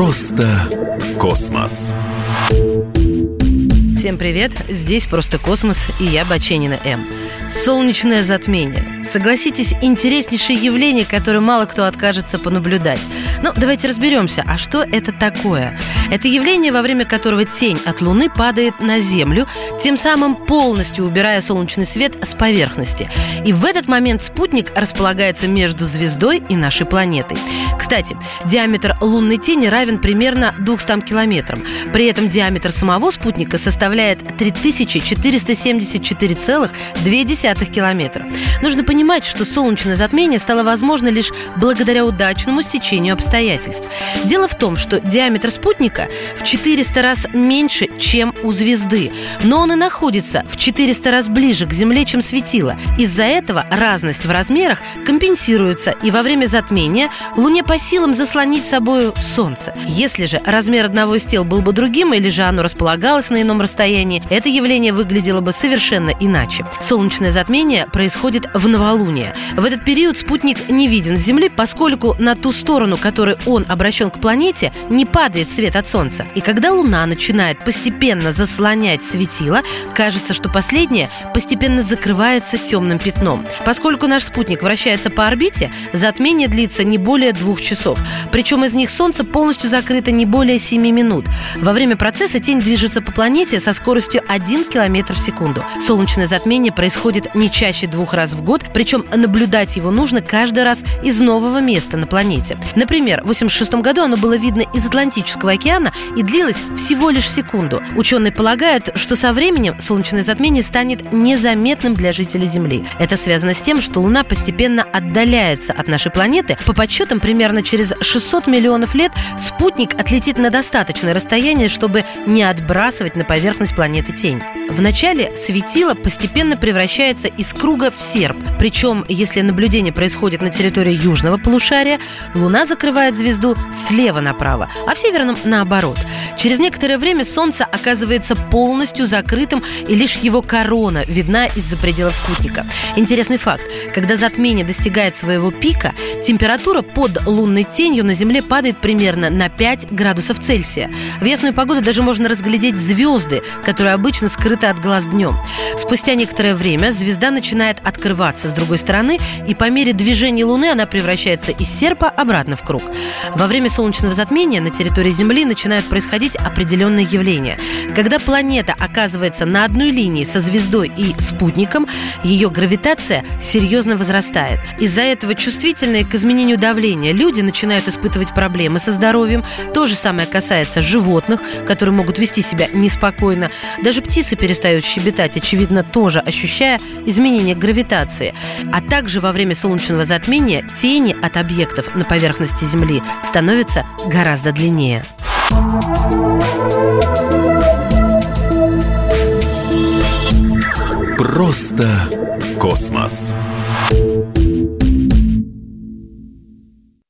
Просто космос. Всем привет, здесь «Просто космос» и я, Баченина М. Солнечное затмение. Согласитесь, интереснейшее явление, которое мало кто откажется понаблюдать. Но давайте разберемся, а что это такое? Это явление, во время которого тень от Луны падает на Землю, тем самым полностью убирая солнечный свет с поверхности. И в этот момент спутник располагается между звездой и нашей планетой. Кстати, диаметр лунной тени равен примерно 200 километрам. При этом диаметр самого спутника составляет 3474,2 километра. Нужно понимать, что солнечное затмение стало возможно лишь благодаря удачному стечению обстоятельств. Дело в том, что диаметр спутника в 400 раз меньше, чем у звезды, но он и находится в 400 раз ближе к Земле, чем светило. Из-за этого разность в размерах компенсируется, и во время затмения Луне по силам заслонить собою Солнце. Если же размер одного из тел был бы другим, или же оно располагалось на ином расстоянии, это явление выглядело бы совершенно иначе. Солнечное затмение происходит в новолуние. В этот период спутник не виден с Земли, поскольку на ту сторону, которой он обращен к планете, не падает свет от Солнца. И когда Луна начинает постепенно заслонять светило, кажется, что последнее постепенно закрывается темным пятном. Поскольку наш спутник вращается по орбите, затмение длится не более двух часов. Причем из них Солнце полностью закрыто не более 7 минут. Во время процесса тень движется по планете со скоростью 1 км в секунду. Солнечное затмение происходит не чаще двух раз в год, причем наблюдать его нужно каждый раз из нового места на планете. Например, в 1986 году оно было видно из Атлантического океана и длилось всего лишь секунду. Ученые полагают, что со временем солнечное затмение станет незаметным для жителей Земли. Это связано с тем, что Луна постепенно отдаляется от нашей планеты. По подсчетам, примерно через 600 миллионов лет спутник отлетит на достаточное расстояние, чтобы не отбрасывать на поверхность планеты тень. Вначале светило постепенно превращается из круга в серп. Причем, если наблюдение происходит на территории южного полушария, Луна закрывает звезду слева направо, а в северном наоборот. Через некоторое время Солнце оказывается полностью закрытым, и лишь его корона видна из-за пределов спутника. Интересный факт. Когда затмение достигает своего пика, температура под лунной тенью на Земле падает примерно на 5 градусов Цельсия. В ясную погоду даже можно разглядеть звезды, которые обычно скрыты от глаз днем. Спустя некоторое время звезда начинает открываться с другой стороны, и по мере движения Луны она превращается из серпа обратно в круг. Во время солнечного затмения на территории Земли начинают происходить определенные явления. Когда планета оказывается на одной линии со звездой и спутником, ее гравитация серьезно возрастает. Из-за этого чувствительные к изменению давления люди начинают испытывать проблемы со здоровьем. То же самое касается животных, которые могут вести себя неспокойно. Даже птицы перестают щебетать, очевидно, тоже ощущая изменение гравитации. А также во время солнечного затмения тени от объектов на поверхности Земли становятся гораздо длиннее. Просто космос.